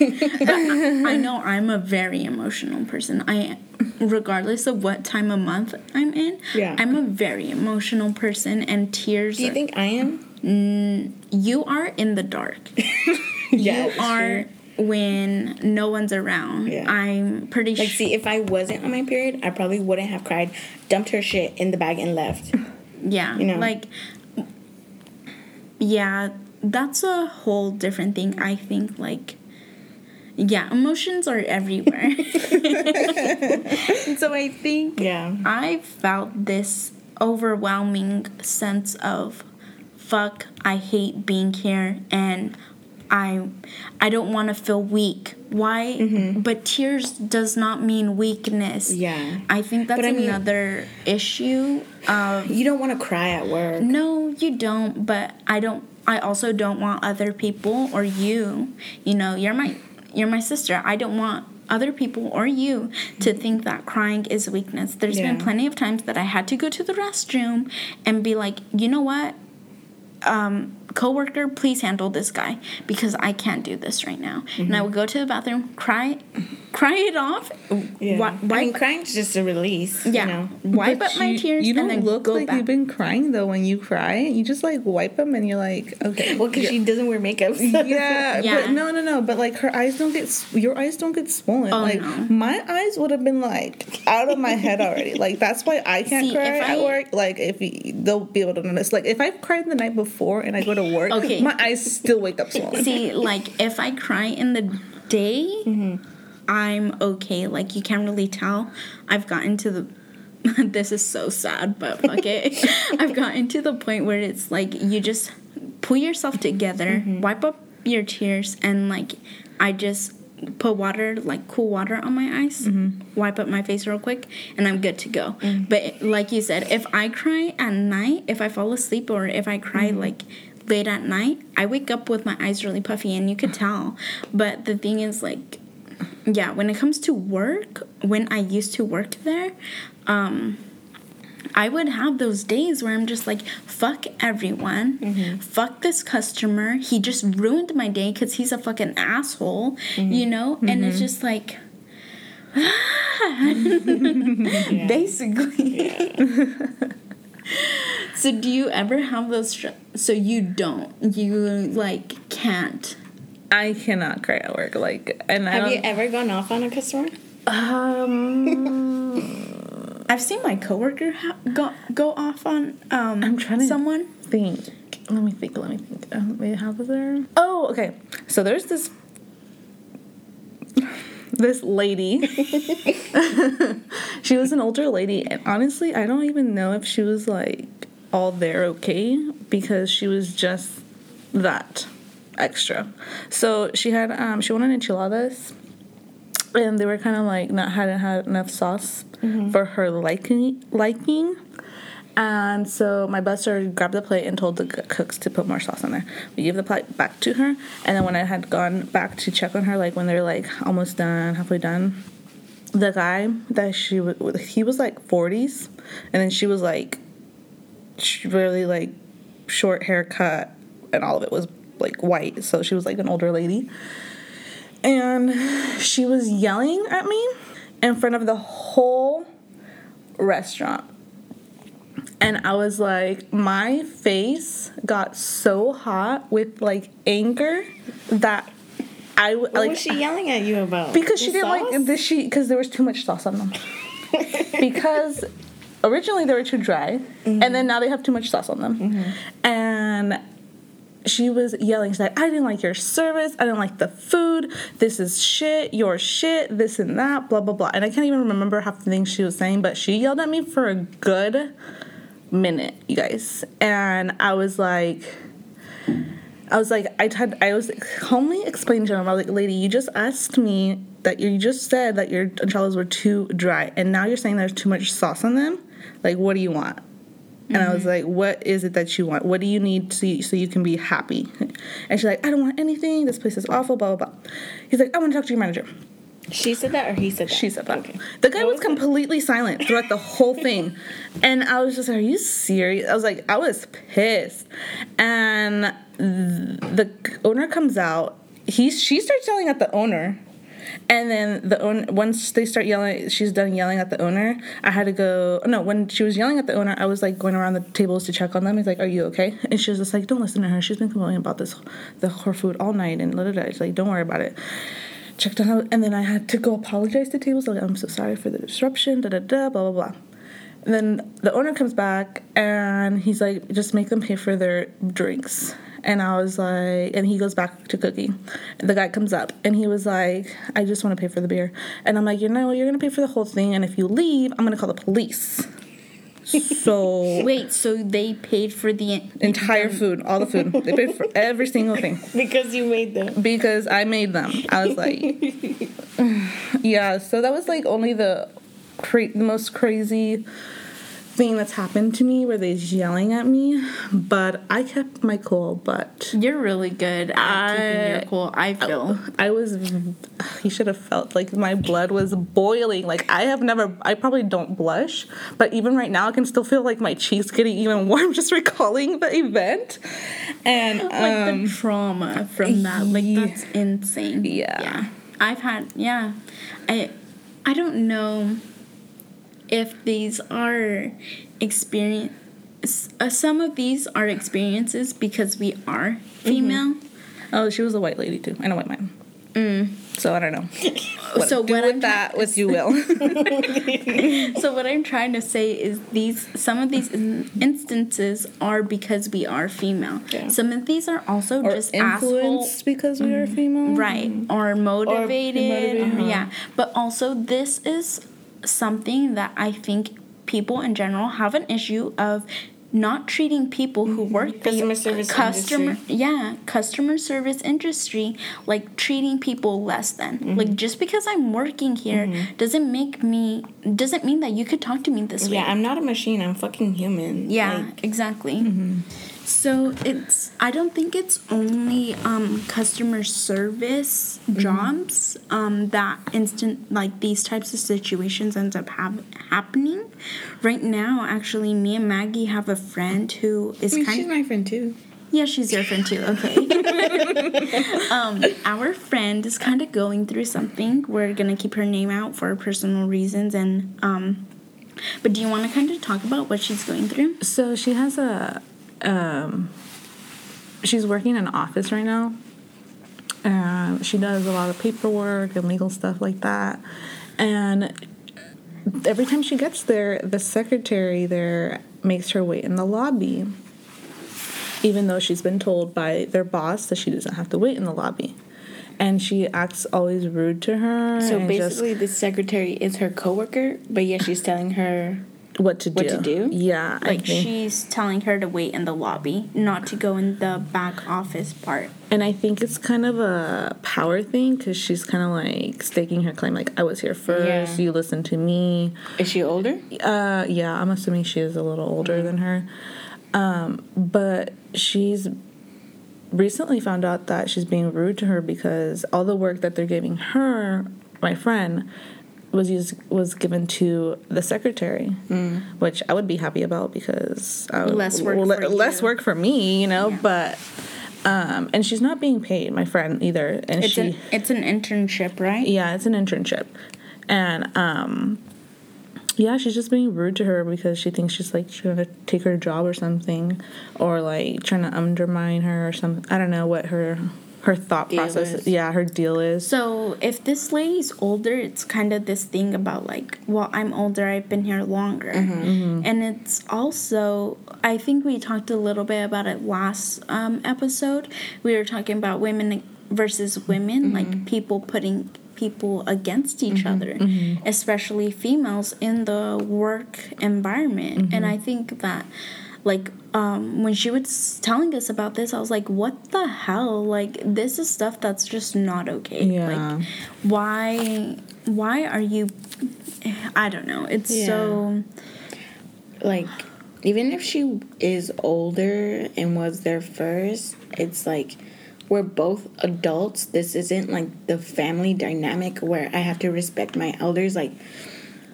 I, I know I'm a very emotional person. I, regardless of what time of month I'm in, Yeah. I'm a very emotional person, and tears. Do you are- think I am? Mm, you are in the dark? Yeah, you are true. when no one's around. Yeah. I'm pretty sure. Like, sure. see, if I wasn't on my period, I probably wouldn't have cried, dumped her shit in the bag, and left. Yeah, you know? like yeah, that's a whole different thing. I think like yeah, emotions are everywhere. so I think Yeah. I felt this overwhelming sense of fuck, I hate being here and I I don't want to feel weak. Why? But tears does not mean weakness. Mm-hmm. Yeah. I think that's I mean- another issue of You don't want to cry at work. no, you don't, but I don't I also don't want other people or you, you know, you're my you're my sister. I don't want other people or you to think that crying is weakness. There's been plenty of times that I had to go to the restroom and be like, "You know what? Um, coworker, please handle this guy because I can't do this right now. Mm-hmm. And I would go to the bathroom, cry, cry it off. Yeah. Wipe, I mean, crying's just a release. Yeah. You know? Wipe but up my tears. You don't look like back. you've been crying though when you cry. You just like wipe them and you're like, okay. Well, because she doesn't wear makeup. So. yeah, yeah. But no, no, no. But like her eyes don't get, your eyes don't get swollen. Oh, like no. my eyes would have been like out of my head already. like that's why I can't See, cry at I, work. Like if you, they'll be able to notice. Like if I've cried the night before and I go to work, okay. my eyes still wake up swollen. See, like if I cry in the day, mm-hmm. I'm okay. Like you can't really tell. I've gotten to the this is so sad, but fuck it. I've gotten to the point where it's like you just pull yourself together, mm-hmm. wipe up your tears, and like I just put water, like cool water on my eyes, mm-hmm. wipe up my face real quick, and I'm good to go. Mm-hmm. But like you said, if I cry at night, if I fall asleep, or if I cry mm-hmm. like late at night, I wake up with my eyes really puffy and you could tell. But the thing is, like, yeah, when it comes to work, when I used to work there, um, I would have those days where I'm just like, fuck everyone, mm-hmm. fuck this customer. He just ruined my day because he's a fucking asshole, mm-hmm. you know? Mm-hmm. And it's mm-hmm. just like, basically. Yeah. so do you ever have those str- so you don't you like can't i cannot cry at work like and have you ever gone off on a customer um i've seen my coworker ha- go go off on um i'm trying to someone. think. Let me think let me think. Um, wait how was there? Oh okay. So there's this this lady. she was an older lady, and honestly, I don't even know if she was like all there okay because she was just that extra. So she had um she wanted enchiladas and they were kind of like not hadn't had enough sauce mm-hmm. for her liking liking. And so my buster grabbed the plate and told the cooks to put more sauce on there. We gave the plate back to her, and then when I had gone back to check on her, like when they're like almost done, halfway done, the guy that she was, he was like 40s, and then she was like, really like short haircut, and all of it was like white, so she was like an older lady, and she was yelling at me in front of the whole restaurant and I was like, my face got so hot with like anger that I what like. was she yelling at you about? Because the she didn't sauce? like this. She because there was too much sauce on them. because originally they were too dry, mm-hmm. and then now they have too much sauce on them, mm-hmm. and she was yelling. She's like, I didn't like your service. I didn't like the food. This is shit. Your shit. This and that. Blah blah blah. And I can't even remember half the things she was saying, but she yelled at me for a good minute, you guys. And I was like, I was like, I tried, I was calmly explaining to him, I was like, lady, you just asked me that you just said that your enchiladas were too dry, and now you're saying there's too much sauce on them. Like, what do you want? And mm-hmm. I was mm-hmm. like, what is it that you want? What do you need to, so you can be happy? And she's like, I don't want anything. This place is awful, blah, blah, blah. He's like, I want to talk to your manager. She said that, or he said that. She said that. Okay. The guy was, was completely silent throughout the whole thing, and I was just, like, "Are you serious?" I was like, I was pissed, and the owner comes out. He she starts yelling at the owner, and then the owner once they start yelling, she's done yelling at the owner. I had to go. No, when she was yelling at the owner, I was like going around the tables to check on them. He's like, "Are you okay?" And she was just like, "Don't listen to her. She's been complaining about this, the her food all night." And blah, blah, blah. She's like, "Don't worry about it." checked on and then I had to go apologize to tables. Like, I'm so sorry for the disruption, da da da, blah blah blah. And then the owner comes back and he's like, just make them pay for their drinks. And I was like, and he goes back to cooking. The guy comes up and he was like, I just want to pay for the beer. And I'm like, you know, you're going to pay for the whole thing. And if you leave, I'm going to call the police. So wait, so they paid for the entire food, all the food. They paid for every single thing because you made them. Because I made them. I was like, yeah. So that was like only the cra- the most crazy thing that's happened to me where they're yelling at me, but I kept my cool. But You're really good at keeping your I- cool. I feel. I was, you should have felt like my blood was boiling. Like I have never, I probably don't blush, but even right now, I can still feel like my cheeks getting even warm just recalling the event. And like um, the trauma from that like ye- that's insane Yeah. yeah i've had yeah i i don't know if these are experience uh, some of these are experiences because we are female oh, she was a white lady too, and a white man. Mm. So I don't know. so Do what with I'm that what you will. so what i'm trying to say is these some of these instances are because we are female Yeah. some of these are also or just asshole influenced because we are female. right or motivated, motivated, uh-huh. yeah but also this is something that i think people in general have an issue of not treating people who mm-hmm. work the Customer service customer industry. yeah customer service industry like treating people less than Mm-hmm. like just because i'm working here mm-hmm. doesn't make me doesn't mean that you could talk to me this way Yeah, I'm not a machine. I'm fucking human. yeah, Like, exactly. Mm-hmm. Mm-hmm. So it's I don't think it's only um, customer service Mm-hmm. jobs um, that instant like these types of situations ends up hap- happening. Right now, actually, me and Maggie have a friend who is I mean, kind she's of my friend too. yeah, she's your friend too. Okay. um, our friend is kind of going through something. We're gonna keep her name out for personal reasons, and um, but do you want to kind of talk about what she's going through? So she has a, um, she's working in an office right now. Um, she does a lot of paperwork and legal stuff like that. And every time she gets there, the secretary there makes her wait in the lobby, even though she's been told by their boss that she doesn't have to wait in the lobby. And she acts always rude to her. So and just basically, the secretary is her coworker, but yeah, she's telling her. What to do. what to do? Yeah, Like she's telling her to wait in the lobby, not to go in the back office part. And I think it's kind of a power thing because she's kind of like staking her claim, like I was here first. Yeah. You listen to me. Is she older? Uh, yeah, I'm assuming she is a little older than her. Um, but she's recently found out that she's being rude to her because all the work that they're giving her, my friend, was used was given to the secretary, which I would be happy about because I would, Less work le- for less you. work for me, you know. Yeah. But um, and she's not being paid, my friend either, and It's she an it's an internship, right? yeah, it's an internship. And um yeah, she's just being rude to her because she thinks she's like trying to take her job or something or like trying to undermine her or something. I don't know what her her thought Deal process is. yeah, her deal is. So if this lady's older, it's kind of this thing about like, well, I'm older, I've been here longer, mm-hmm. Mm-hmm. and it's also I think we talked a little bit about it last um, episode. We were talking about women versus women, mm-hmm. like people putting people against each other, especially females in the work environment, and I think that like um, when she was telling us about this, I was like, "What the hell? Like, this is stuff that's just not okay. Yeah. Like, why? Why are you? I don't know. It's Yeah. so Like, even if she is older and was there first, it's like we're both adults. This isn't like the family dynamic where I have to respect my elders. Like,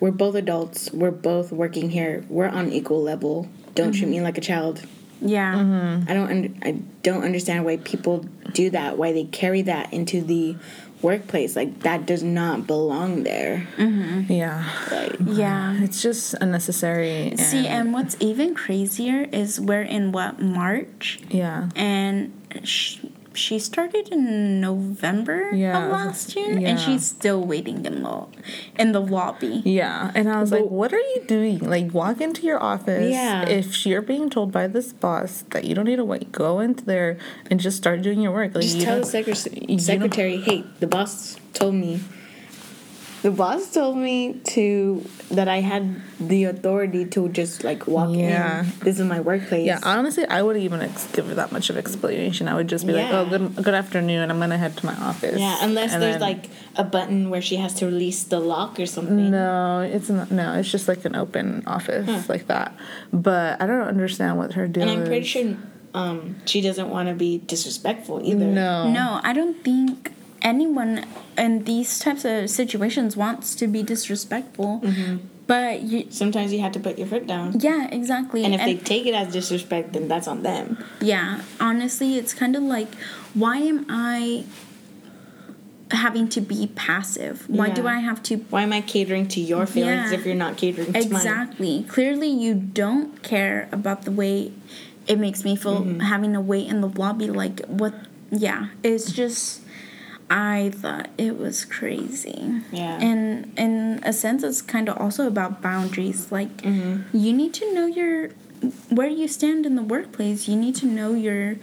we're both adults. We're both working here. We're on equal level. Don't treat me mm-hmm. like a child. yeah." Mm-hmm. I don't. Un- I don't understand why people do that. Why they carry that into the workplace? Like that does not belong there. Mm-hmm. yeah. Like Yeah. It's just unnecessary. And, See, and what's even crazier is we're in what March, yeah. and sh- she started in November Yeah, of last year, yeah. and she's still waiting in the in the lobby. Yeah, and I was like, "What are you doing? Like, walk into your office. Yeah. If you're being told by this boss that you don't need to wait, go into there and just start doing your work. Like, just you tell the don't- secre- don't- secretary, hey, the boss told me the boss told me to that I had the authority to just like walk Yeah. in. This is my workplace. Yeah, honestly, I wouldn't even ex- give her that much of explanation. I would just be like, "Oh, good, good afternoon. I'm gonna head to my office." Yeah, unless And there's then- like a button where she has to release the lock or something. No, it's not. No, it's just like an open office like that. But I don't understand what her deal And I'm pretty is. sure um, she doesn't want to be disrespectful either. No. No, I don't think anyone in these types of situations wants to be disrespectful. Mm-hmm. But you, Sometimes you have to put your foot down. yeah, exactly. And if they take it as disrespect, then that's on them. Yeah, honestly, it's kind of like, why am I having to be passive? Why do I have to? Why am I catering to your feelings Yeah. if you're not catering to mine? Exactly. Clearly, you don't care about the way it makes me feel Mm-hmm. having to wait in the lobby. Like, what? Yeah, it's just. I thought it was crazy. Yeah. And in a sense, it's kind of also about boundaries. Like, Mm-hmm. you need to know your where you stand in the workplace. You need to know your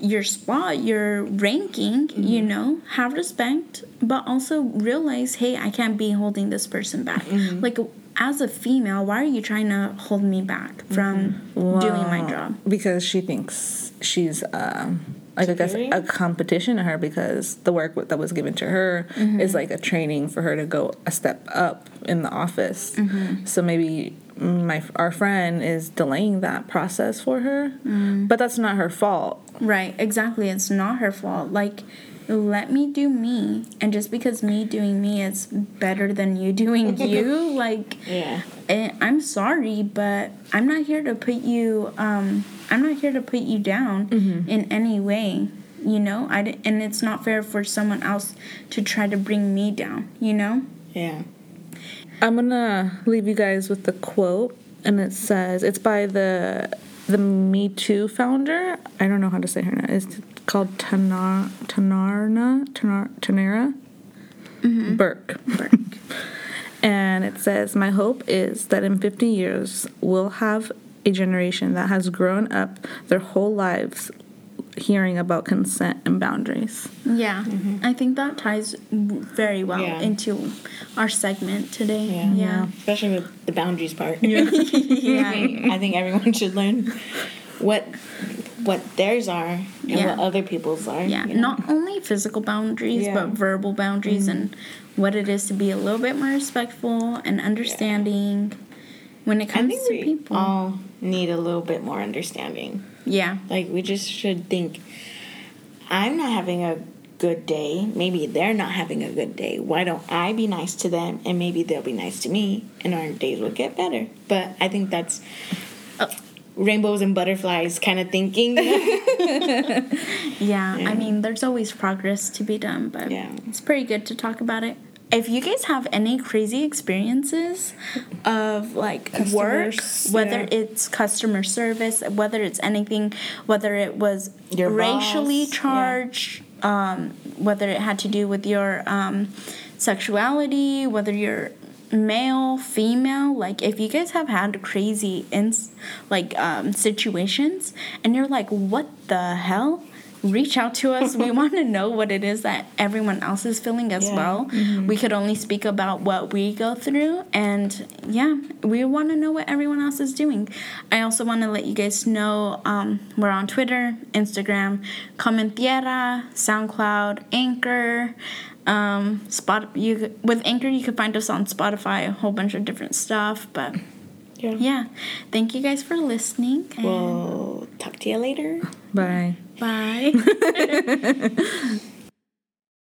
your spot, your ranking. You Mm-hmm. know, have respect, but also realize, hey, I can't be holding this person back. Mm-hmm. Like. As a female, why are you trying to hold me back from doing my job? because she thinks she's um, like I guess a competition to her because the work that was given to her Mm-hmm. is like a training for her to go a step up in the office. Mm-hmm. So maybe my our friend is delaying that process for her, Mm. but that's not her fault. Right, exactly. It's not her fault. Like, let me do me. And just because me doing me is better than you doing you, like, Yeah. eh, I'm sorry, but I'm not here to put you, um, I'm not here to put you down mm-hmm. in any way. You know, I and it's not fair for someone else to try to bring me down. You know, Yeah. I'm gonna leave you guys with the quote, and it says it's by the the Me Too founder. I don't know how to say her name. It's called Tanar Tanarna Tanar Tanara mm-hmm. Burke. Burke. And it says, My hope is that in 50 years, we'll have a generation that has grown up their whole lives hearing about consent and boundaries. Yeah, mm-hmm. I think that ties very well Yeah. into our segment today. Yeah. yeah. Especially with the boundaries part. yeah. I think everyone should learn what what theirs are and Yeah. what other people's are. Yeah, you know? not only physical boundaries, Yeah. but verbal boundaries and mm-hmm. what it is to be a little bit more respectful and understanding when it I comes think to we people. all need a little bit more understanding. yeah, Like we just should think I'm not having a good day. Maybe they're not having a good day. Why don't I be nice to them and maybe they'll be nice to me and our days will get better. But I think that's uh, rainbows and butterflies kind of thinking. yeah, I mean, there's always progress to be done, but Yeah. it's pretty good to talk about it. If you guys have any crazy experiences of like work, whether yeah. it's customer service, whether it's anything, whether it was Your racially boss, yeah. charged, um, whether it had to do with your um, sexuality, whether you're male, female, like if you guys have had crazy ins like um, situations and you're like, what the hell? Reach out to us. we want to know what it is that everyone else is feeling as Yeah. well. We could only speak about what we go through, and yeah, we want to know what everyone else is doing. I also want to let you guys know um, we're on Twitter, Instagram, Comentiera, SoundCloud, Anchor. Um, spot you with Anchor you could find us on Spotify, a whole bunch of different stuff. But yeah. yeah, thank you guys for listening. And We'll talk to you later. Bye. bye.